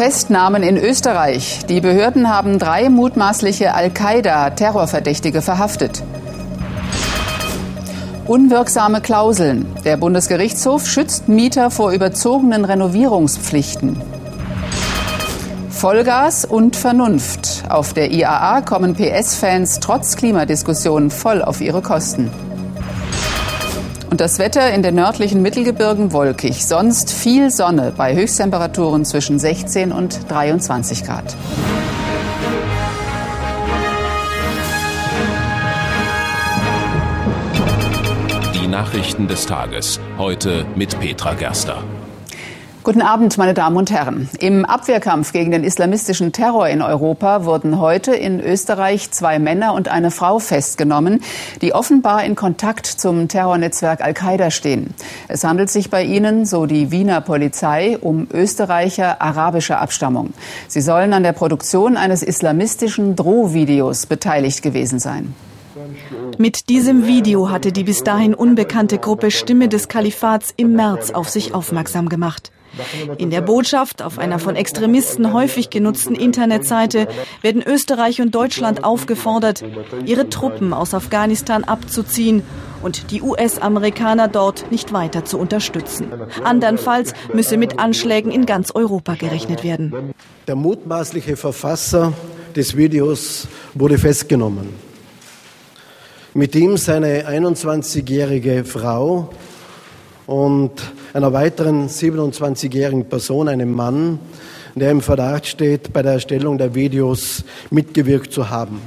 Festnahmen in Österreich. Die Behörden haben drei mutmaßliche Al-Qaida-Terrorverdächtige verhaftet. Unwirksame Klauseln. Der Bundesgerichtshof schützt Mieter vor überzogenen Renovierungspflichten. Vollgas und Vernunft. Auf der IAA kommen PS-Fans trotz Klimadiskussion voll auf ihre Kosten. Und das Wetter in den nördlichen Mittelgebirgen wolkig, sonst viel Sonne bei Höchsttemperaturen zwischen 16 und 23 Grad. Die Nachrichten des Tages, heute mit Petra Gerster. Guten Abend, meine Damen und Herren. Im Abwehrkampf gegen den islamistischen Terror in Europa wurden heute in Österreich zwei Männer und eine Frau festgenommen, die offenbar in Kontakt zum Terrornetzwerk Al-Qaida stehen. Es handelt sich bei ihnen, so die Wiener Polizei, um Österreicher arabischer Abstammung. Sie sollen an der Produktion eines islamistischen Drohvideos beteiligt gewesen sein. Mit diesem Video hatte die bis dahin unbekannte Gruppe Stimme des Kalifats im März auf sich aufmerksam gemacht. In der Botschaft auf einer von Extremisten häufig genutzten Internetseite werden Österreich und Deutschland aufgefordert, ihre Truppen aus Afghanistan abzuziehen und die US-Amerikaner dort nicht weiter zu unterstützen. Andernfalls müsse mit Anschlägen in ganz Europa gerechnet werden. Der mutmaßliche Verfasser des Videos wurde festgenommen. Mit ihm seine 21-jährige Frau und einer weiteren 27-jährigen Person, einem Mann, der im Verdacht steht, bei der Erstellung der Videos mitgewirkt zu haben.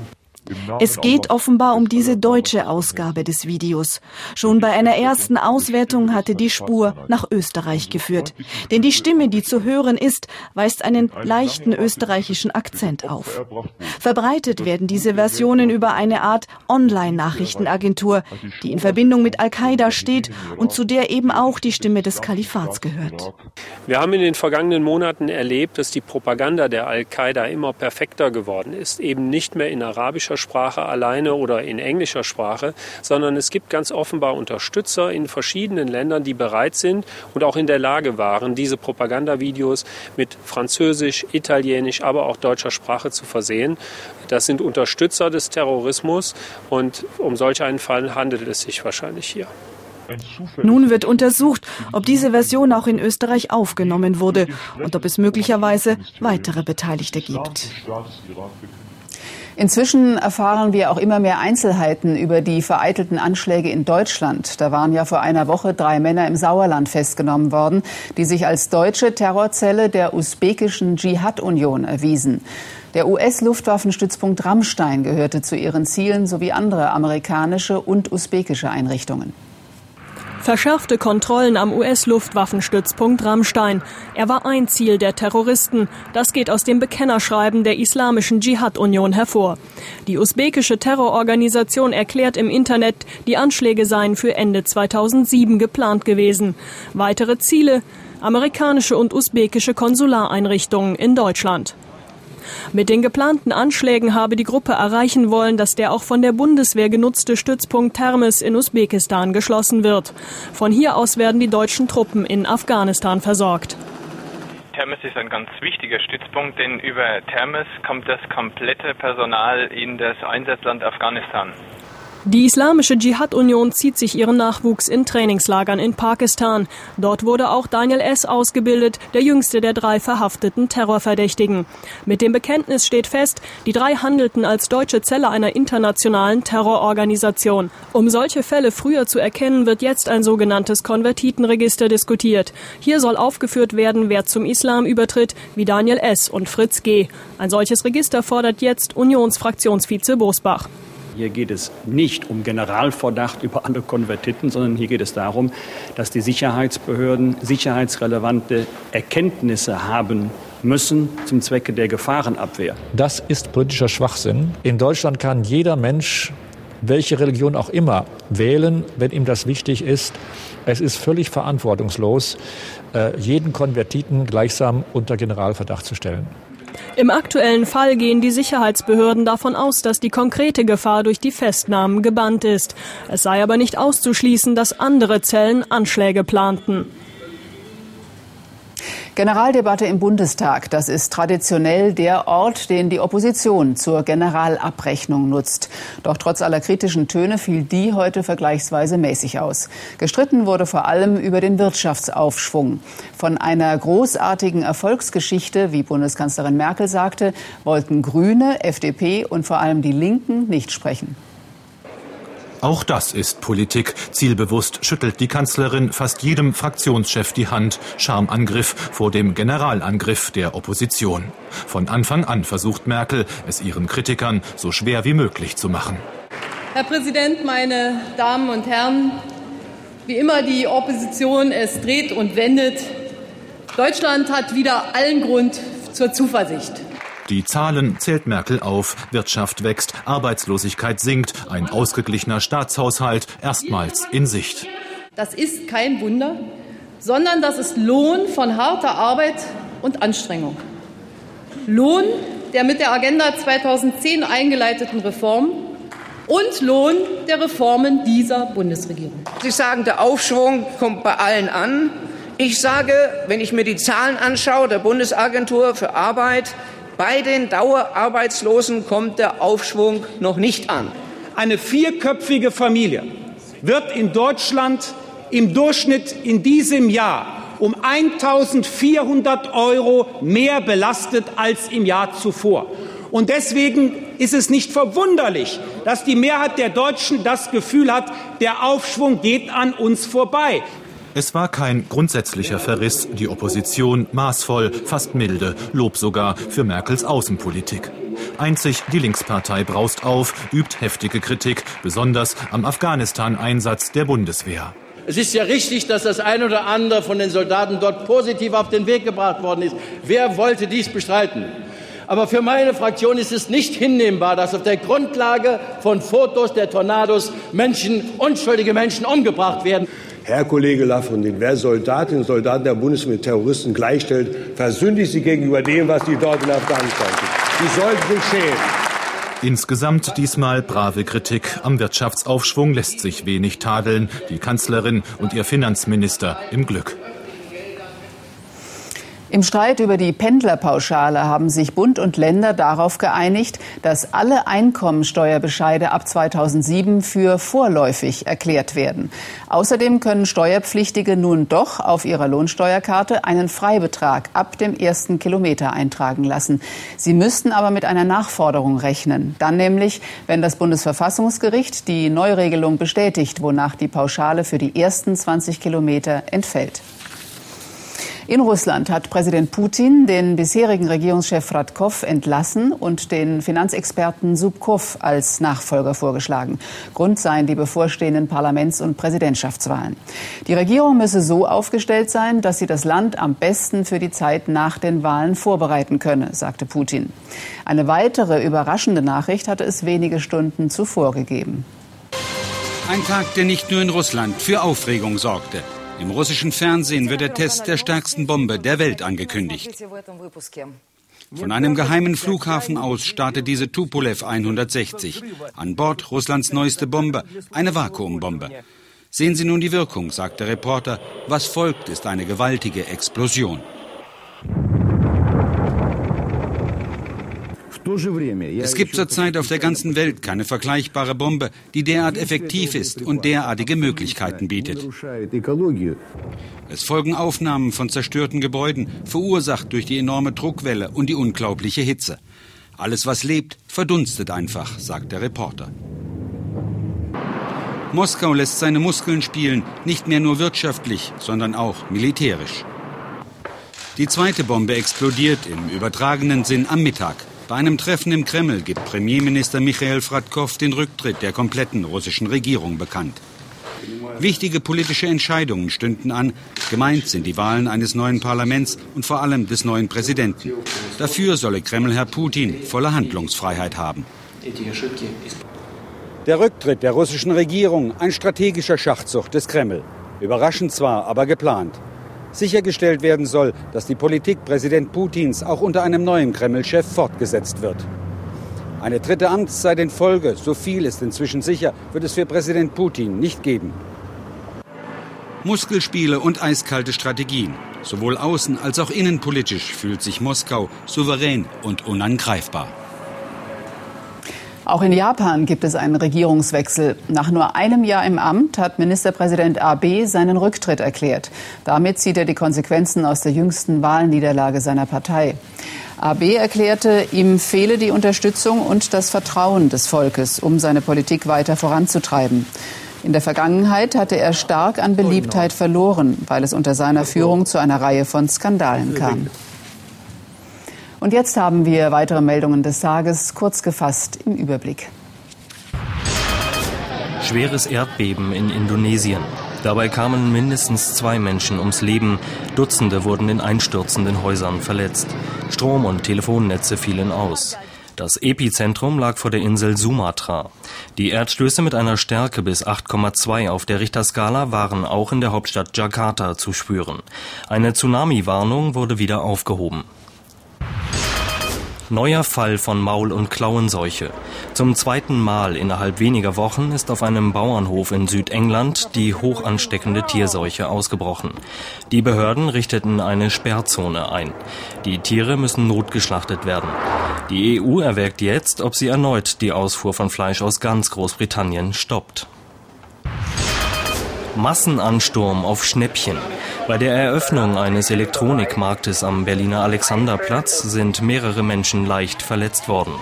Es geht offenbar um diese deutsche Ausgabe des Videos. Schon bei einer ersten Auswertung hatte die Spur nach Österreich geführt. Denn die Stimme, die zu hören ist, weist einen leichten österreichischen Akzent auf. Verbreitet werden diese Versionen über eine Art Online-Nachrichtenagentur, die in Verbindung mit Al-Qaida steht und zu der eben auch die Stimme des Kalifats gehört. Wir haben in den vergangenen Monaten erlebt, dass die Propaganda der Al-Qaida immer perfekter geworden ist, eben nicht mehr in arabischer deutscher Sprache alleine oder in englischer Sprache, sondern es gibt ganz offenbar Unterstützer in verschiedenen Ländern, die bereit sind und auch in der Lage waren, diese Propagandavideos mit Französisch, Italienisch, aber auch deutscher Sprache zu versehen. Das sind Unterstützer des Terrorismus und um solch einen Fall handelt es sich wahrscheinlich hier. Nun wird untersucht, ob diese Version auch in Österreich aufgenommen wurde und ob es möglicherweise weitere Beteiligte gibt. Inzwischen erfahren wir auch immer mehr Einzelheiten über die vereitelten Anschläge in Deutschland. Da waren ja vor einer Woche drei Männer im Sauerland festgenommen worden, die sich als deutsche Terrorzelle der usbekischen Dschihad-Union erwiesen. Der US-Luftwaffenstützpunkt Rammstein gehörte zu ihren Zielen sowie andere amerikanische und usbekische Einrichtungen. Verschärfte Kontrollen am US-Luftwaffenstützpunkt Rammstein. Er war ein Ziel der Terroristen. Das geht aus dem Bekennerschreiben der Islamischen Dschihad-Union hervor. Die usbekische Terrororganisation erklärt im Internet, die Anschläge seien für Ende 2007 geplant gewesen. Weitere Ziele amerikanische und usbekische Konsulareinrichtungen in Deutschland. Mit den geplanten Anschlägen habe die Gruppe erreichen wollen, dass der auch von der Bundeswehr genutzte Stützpunkt Termes in Usbekistan geschlossen wird. Von hier aus werden die deutschen Truppen in Afghanistan versorgt. Termes ist ein ganz wichtiger Stützpunkt, denn über Termes kommt das komplette Personal in das Einsatzland Afghanistan. Die Islamische Dschihad-Union zieht sich ihren Nachwuchs in Trainingslagern in Pakistan. Dort wurde auch Daniel S. ausgebildet, der jüngste der drei verhafteten Terrorverdächtigen. Mit dem Bekenntnis steht fest, die drei handelten als deutsche Zelle einer internationalen Terrororganisation. Um solche Fälle früher zu erkennen, wird jetzt ein sogenanntes Konvertitenregister diskutiert. Hier soll aufgeführt werden, wer zum Islam übertritt, wie Daniel S. und Fritz G. Ein solches Register fordert jetzt Unionsfraktionsvize Bosbach. Hier geht es nicht um Generalverdacht über alle Konvertiten, sondern hier geht es darum, dass die Sicherheitsbehörden sicherheitsrelevante Erkenntnisse haben müssen zum Zwecke der Gefahrenabwehr. Das ist politischer Schwachsinn. In Deutschland kann jeder Mensch, welche Religion auch immer, wählen, wenn ihm das wichtig ist. Es ist völlig verantwortungslos, äh, jeden Konvertiten gleichsam unter Generalverdacht zu stellen. Im aktuellen Fall gehen die Sicherheitsbehörden davon aus, dass die konkrete Gefahr durch die Festnahmen gebannt ist. Es sei aber nicht auszuschließen, dass andere Zellen Anschläge planten. Generaldebatte im Bundestag. Das ist traditionell der Ort, den die Opposition zur Generalabrechnung nutzt. Doch trotz aller kritischen Töne fiel die heute vergleichsweise mäßig aus. Gestritten wurde vor allem über den Wirtschaftsaufschwung. Von einer großartigen Erfolgsgeschichte, wie Bundeskanzlerin Merkel sagte, wollten Grüne, FDP und vor allem die Linken nicht sprechen. Auch das ist Politik. Zielbewusst schüttelt die Kanzlerin fast jedem Fraktionschef die Hand. Schamangriff vor dem Generalangriff der Opposition. Von Anfang an versucht Merkel, es ihren Kritikern so schwer wie möglich zu machen. Herr Präsident, meine Damen und Herren, wie immer die Opposition es dreht und wendet, Deutschland hat wieder allen Grund zur Zuversicht. Die Zahlen zählt Merkel auf. Wirtschaft wächst, Arbeitslosigkeit sinkt, ein ausgeglichener Staatshaushalt erstmals in Sicht. Das ist kein Wunder, sondern das ist Lohn von harter Arbeit und Anstrengung. Lohn der mit der Agenda 2010 eingeleiteten Reformen und Lohn der Reformen dieser Bundesregierung. Sie sagen, der Aufschwung kommt bei allen an. Ich sage, wenn ich mir die Zahlen anschaue der Bundesagentur für Arbeit, bei den Dauerarbeitslosen kommt der Aufschwung noch nicht an. Eine vierköpfige Familie wird in Deutschland im Durchschnitt in diesem Jahr um 1400 Euro mehr belastet als im Jahr zuvor. Und deswegen ist es nicht verwunderlich, dass die Mehrheit der Deutschen das Gefühl hat, der Aufschwung geht an uns vorbei. Es war kein grundsätzlicher Verriss, die Opposition maßvoll, fast milde, Lob sogar für Merkels Außenpolitik. Einzig die Linkspartei braust auf, übt heftige Kritik, besonders am Afghanistan-Einsatz der Bundeswehr. Es ist ja richtig, dass das ein oder andere von den Soldaten dort positiv auf den Weg gebracht worden ist. Wer wollte dies bestreiten? Aber für meine Fraktion ist es nicht hinnehmbar, dass auf der Grundlage von Fotos der Tornados Menschen, unschuldige Menschen umgebracht werden. Herr Kollege Laffrindin, wer Soldatinnen und Soldaten der Bundeswehr mit Terroristen gleichstellt, versündigt sie gegenüber dem, was die dort in Afghanistan tun. Die sollten sich schämen. Insgesamt diesmal brave Kritik. Am Wirtschaftsaufschwung lässt sich wenig tadeln. Die Kanzlerin und ihr Finanzminister im Glück. Im Streit über die Pendlerpauschale haben sich Bund und Länder darauf geeinigt, dass alle Einkommensteuerbescheide ab 2007 für vorläufig erklärt werden. Außerdem können Steuerpflichtige nun doch auf ihrer Lohnsteuerkarte einen Freibetrag ab dem ersten Kilometer eintragen lassen. Sie müssten aber mit einer Nachforderung rechnen. Dann nämlich, wenn das Bundesverfassungsgericht die Neuregelung bestätigt, wonach die Pauschale für die ersten 20 Kilometer entfällt. In Russland hat Präsident Putin den bisherigen Regierungschef Radkov entlassen und den Finanzexperten Subkov als Nachfolger vorgeschlagen. Grund seien die bevorstehenden Parlaments- und Präsidentschaftswahlen. Die Regierung müsse so aufgestellt sein, dass sie das Land am besten für die Zeit nach den Wahlen vorbereiten könne, sagte Putin. Eine weitere überraschende Nachricht hatte es wenige Stunden zuvor gegeben. Ein Tag, der nicht nur in Russland für Aufregung sorgte. Im russischen Fernsehen wird der Test der stärksten Bombe der Welt angekündigt. Von einem geheimen Flughafen aus startet diese Tupolev 160. An Bord Russlands neueste Bombe, eine Vakuumbombe. Sehen Sie nun die Wirkung, sagt der Reporter. Was folgt, ist eine gewaltige Explosion. Es gibt zurzeit auf der ganzen Welt keine vergleichbare Bombe, die derart effektiv ist und derartige Möglichkeiten bietet. Es folgen Aufnahmen von zerstörten Gebäuden, verursacht durch die enorme Druckwelle und die unglaubliche Hitze. Alles, was lebt, verdunstet einfach, sagt der Reporter. Moskau lässt seine Muskeln spielen, nicht mehr nur wirtschaftlich, sondern auch militärisch. Die zweite Bombe explodiert im übertragenen Sinn am Mittag. Bei einem Treffen im Kreml gibt Premierminister Michael Fradkov den Rücktritt der kompletten russischen Regierung bekannt. Wichtige politische Entscheidungen stünden an. Gemeint sind die Wahlen eines neuen Parlaments und vor allem des neuen Präsidenten. Dafür solle Kremlherr Putin volle Handlungsfreiheit haben. Der Rücktritt der russischen Regierung, ein strategischer Schachzug des Kreml. Überraschend zwar, aber geplant sichergestellt werden soll, dass die Politik Präsident Putins auch unter einem neuen Kreml-Chef fortgesetzt wird. Eine dritte Amtszeit in Folge, so viel ist inzwischen sicher, wird es für Präsident Putin nicht geben. Muskelspiele und eiskalte Strategien. Sowohl außen als auch innenpolitisch fühlt sich Moskau souverän und unangreifbar. Auch in Japan gibt es einen Regierungswechsel. Nach nur einem Jahr im Amt hat Ministerpräsident Abe seinen Rücktritt erklärt. Damit zieht er die Konsequenzen aus der jüngsten Wahlniederlage seiner Partei. Abe erklärte, ihm fehle die Unterstützung und das Vertrauen des Volkes, um seine Politik weiter voranzutreiben. In der Vergangenheit hatte er stark an Beliebtheit verloren, weil es unter seiner Führung zu einer Reihe von Skandalen kam. Und jetzt haben wir weitere Meldungen des Tages, kurz gefasst im Überblick. Schweres Erdbeben in Indonesien. Dabei kamen mindestens zwei Menschen ums Leben. Dutzende wurden in einstürzenden Häusern verletzt. Strom- und Telefonnetze fielen aus. Das Epizentrum lag vor der Insel Sumatra. Die Erdstöße mit einer Stärke bis 8,2 auf der Richterskala waren auch in der Hauptstadt Jakarta zu spüren. Eine Tsunami-Warnung wurde wieder aufgehoben. Neuer Fall von Maul- und Klauenseuche. Zum zweiten Mal innerhalb weniger Wochen ist auf einem Bauernhof in Südengland die hoch ansteckende Tierseuche ausgebrochen. Die Behörden richteten eine Sperrzone ein. Die Tiere müssen notgeschlachtet werden. Die EU erwägt jetzt, ob sie erneut die Ausfuhr von Fleisch aus ganz Großbritannien stoppt. Massenansturm auf Schnäppchen. Bei der Eröffnung eines Elektronikmarktes am Berliner Alexanderplatz sind mehrere Menschen leicht verletzt worden.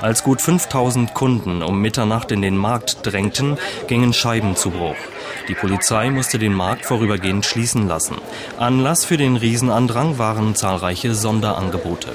Als gut 5000 Kunden um Mitternacht in den Markt drängten, gingen Scheiben zu Bruch. Die Polizei musste den Markt vorübergehend schließen lassen. Anlass für den Riesenandrang waren zahlreiche Sonderangebote.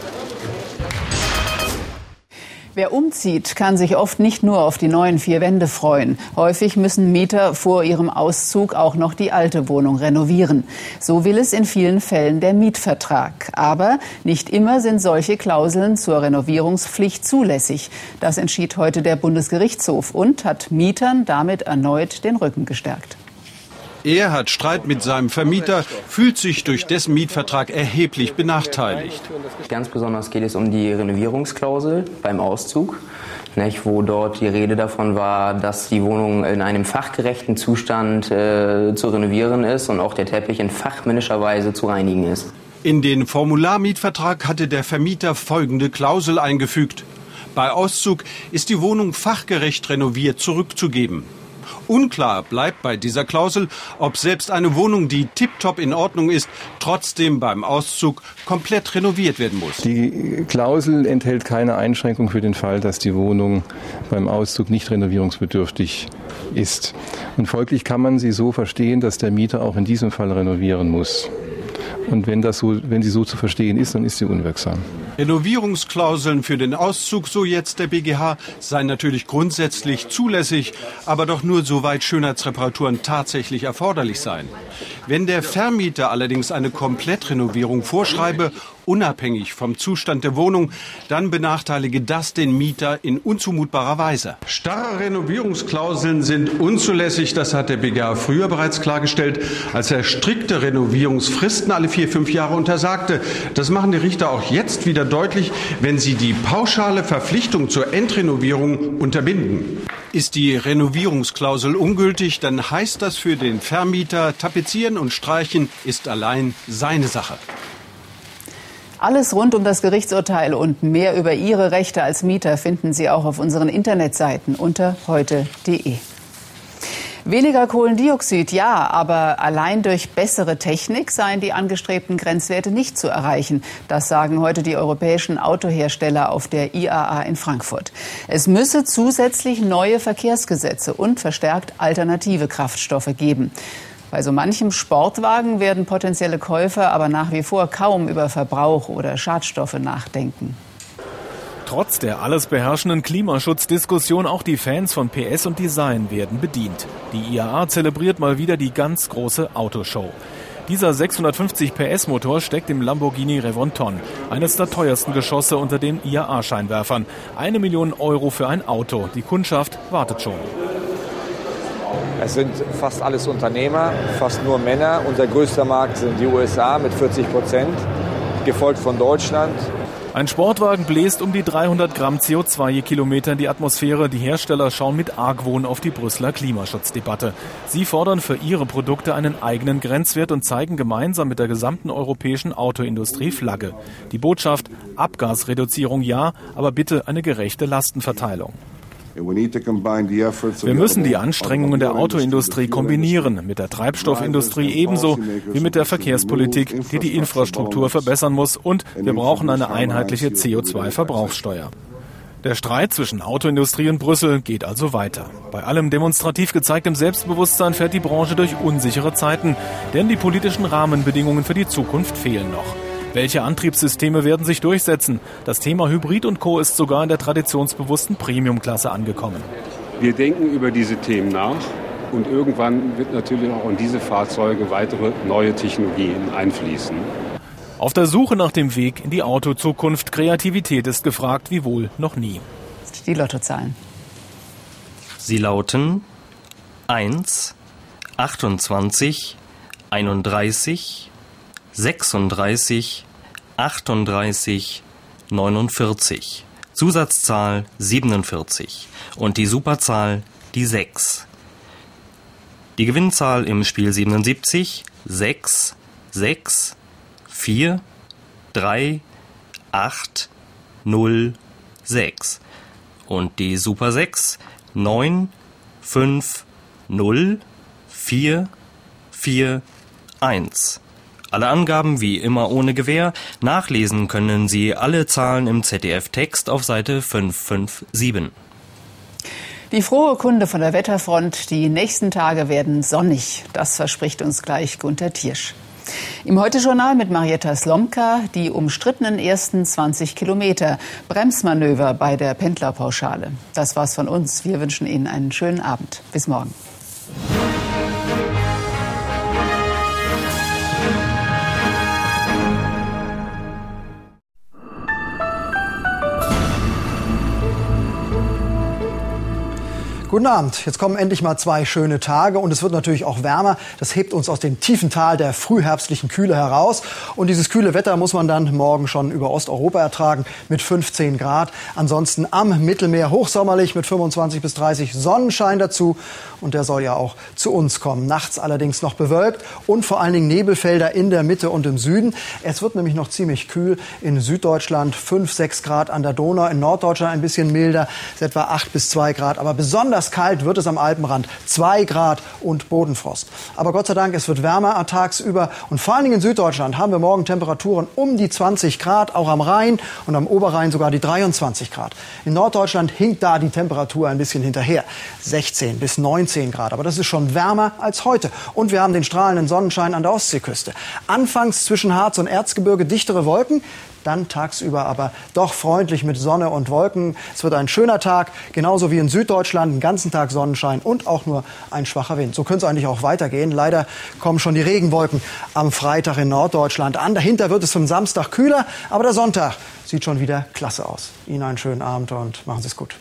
Wer umzieht, kann sich oft nicht nur auf die neuen vier Wände freuen. Häufig müssen Mieter vor ihrem Auszug auch noch die alte Wohnung renovieren. So will es in vielen Fällen der Mietvertrag. Aber nicht immer sind solche Klauseln zur Renovierungspflicht zulässig. Das entschied heute der Bundesgerichtshof und hat Mietern damit erneut den Rücken gestärkt. Er hat Streit mit seinem Vermieter, fühlt sich durch dessen Mietvertrag erheblich benachteiligt. Ganz besonders geht es um die Renovierungsklausel beim Auszug, nicht, wo dort die Rede davon war, dass die Wohnung in einem fachgerechten Zustand äh, zu renovieren ist und auch der Teppich in fachmännischer Weise zu reinigen ist. In den Formularmietvertrag hatte der Vermieter folgende Klausel eingefügt. Bei Auszug ist die Wohnung fachgerecht renoviert zurückzugeben. Unklar bleibt bei dieser Klausel, ob selbst eine Wohnung, die tiptop in Ordnung ist, trotzdem beim Auszug komplett renoviert werden muss. Die Klausel enthält keine Einschränkung für den Fall, dass die Wohnung beim Auszug nicht renovierungsbedürftig ist. Und folglich kann man sie so verstehen, dass der Mieter auch in diesem Fall renovieren muss. Und wenn, das so, wenn sie so zu verstehen ist, dann ist sie unwirksam. Renovierungsklauseln für den Auszug, so jetzt der BGH, seien natürlich grundsätzlich zulässig, aber doch nur soweit Schönheitsreparaturen tatsächlich erforderlich seien. Wenn der Vermieter allerdings eine Komplettrenovierung vorschreibe unabhängig vom Zustand der Wohnung, dann benachteilige das den Mieter in unzumutbarer Weise. Starre Renovierungsklauseln sind unzulässig, das hat der BGH früher bereits klargestellt, als er strikte Renovierungsfristen alle vier, fünf Jahre untersagte. Das machen die Richter auch jetzt wieder deutlich, wenn sie die pauschale Verpflichtung zur Endrenovierung unterbinden. Ist die Renovierungsklausel ungültig, dann heißt das für den Vermieter, tapezieren und streichen ist allein seine Sache. Alles rund um das Gerichtsurteil und mehr über Ihre Rechte als Mieter finden Sie auch auf unseren Internetseiten unter heute.de. Weniger Kohlendioxid, ja, aber allein durch bessere Technik seien die angestrebten Grenzwerte nicht zu erreichen. Das sagen heute die europäischen Autohersteller auf der IAA in Frankfurt. Es müsse zusätzlich neue Verkehrsgesetze und verstärkt alternative Kraftstoffe geben. Bei so manchem Sportwagen werden potenzielle Käufer aber nach wie vor kaum über Verbrauch oder Schadstoffe nachdenken. Trotz der alles beherrschenden Klimaschutzdiskussion auch die Fans von PS und Design werden bedient. Die IAA zelebriert mal wieder die ganz große Autoshow. Dieser 650 PS Motor steckt im Lamborghini Revonton, eines der teuersten Geschosse unter den IAA-Scheinwerfern. Eine Million Euro für ein Auto. Die Kundschaft wartet schon. Es sind fast alles Unternehmer, fast nur Männer. Unser größter Markt sind die USA mit 40 Prozent, gefolgt von Deutschland. Ein Sportwagen bläst um die 300 Gramm CO2 je Kilometer in die Atmosphäre. Die Hersteller schauen mit Argwohn auf die Brüsseler Klimaschutzdebatte. Sie fordern für ihre Produkte einen eigenen Grenzwert und zeigen gemeinsam mit der gesamten europäischen Autoindustrie Flagge. Die Botschaft Abgasreduzierung ja, aber bitte eine gerechte Lastenverteilung. Wir müssen die Anstrengungen der Autoindustrie kombinieren, mit der Treibstoffindustrie ebenso wie mit der Verkehrspolitik, die die Infrastruktur verbessern muss, und wir brauchen eine einheitliche CO2-Verbrauchssteuer. Der Streit zwischen Autoindustrie und Brüssel geht also weiter. Bei allem demonstrativ gezeigtem Selbstbewusstsein fährt die Branche durch unsichere Zeiten, denn die politischen Rahmenbedingungen für die Zukunft fehlen noch. Welche Antriebssysteme werden sich durchsetzen? Das Thema Hybrid und Co. ist sogar in der traditionsbewussten Premium-Klasse angekommen. Wir denken über diese Themen nach und irgendwann wird natürlich auch in diese Fahrzeuge weitere neue Technologien einfließen. Auf der Suche nach dem Weg in die Autozukunft. Kreativität ist gefragt wie wohl noch nie. Die Lottozahlen. Sie lauten 1, 28, 31, 36, 38, 49. Zusatzzahl 47 und die Superzahl die 6. Die Gewinnzahl im Spiel 77 6, 6, 4, 3, 8, 0, 6. Und die Super 6 9, 5, 0, 4, 4, 1. Alle Angaben wie immer ohne Gewähr. Nachlesen können Sie alle Zahlen im ZDF-Text auf Seite 557. Die frohe Kunde von der Wetterfront, die nächsten Tage werden sonnig. Das verspricht uns gleich Gunter Tiersch. Im Heute-Journal mit Marietta Slomka die umstrittenen ersten 20 Kilometer Bremsmanöver bei der Pendlerpauschale. Das war's von uns. Wir wünschen Ihnen einen schönen Abend. Bis morgen. Guten Abend. Jetzt kommen endlich mal zwei schöne Tage und es wird natürlich auch wärmer. Das hebt uns aus dem tiefen Tal der frühherbstlichen Kühle heraus. Und dieses kühle Wetter muss man dann morgen schon über Osteuropa ertragen mit 15 Grad. Ansonsten am Mittelmeer hochsommerlich mit 25 bis 30 Sonnenschein dazu. Und der soll ja auch zu uns kommen. Nachts allerdings noch bewölkt und vor allen Dingen Nebelfelder in der Mitte und im Süden. Es wird nämlich noch ziemlich kühl in Süddeutschland 5, 6 Grad an der Donau. In Norddeutschland ein bisschen milder, etwa 8 bis 2 Grad. Aber besonders Besonders kalt wird es am Alpenrand. Zwei Grad und Bodenfrost. Aber Gott sei Dank, es wird wärmer tagsüber. Und vor allen Dingen in Süddeutschland haben wir morgen Temperaturen um die 20 Grad, auch am Rhein und am Oberrhein sogar die 23 Grad. In Norddeutschland hinkt da die Temperatur ein bisschen hinterher. 16 bis 19 Grad. Aber das ist schon wärmer als heute. Und wir haben den strahlenden Sonnenschein an der Ostseeküste. Anfangs zwischen Harz und Erzgebirge dichtere Wolken dann tagsüber aber doch freundlich mit Sonne und Wolken. Es wird ein schöner Tag, genauso wie in Süddeutschland, den ganzen Tag Sonnenschein und auch nur ein schwacher Wind. So könnte es eigentlich auch weitergehen. Leider kommen schon die Regenwolken am Freitag in Norddeutschland an. Dahinter wird es zum Samstag kühler, aber der Sonntag sieht schon wieder klasse aus. Ihnen einen schönen Abend und machen Sie es gut.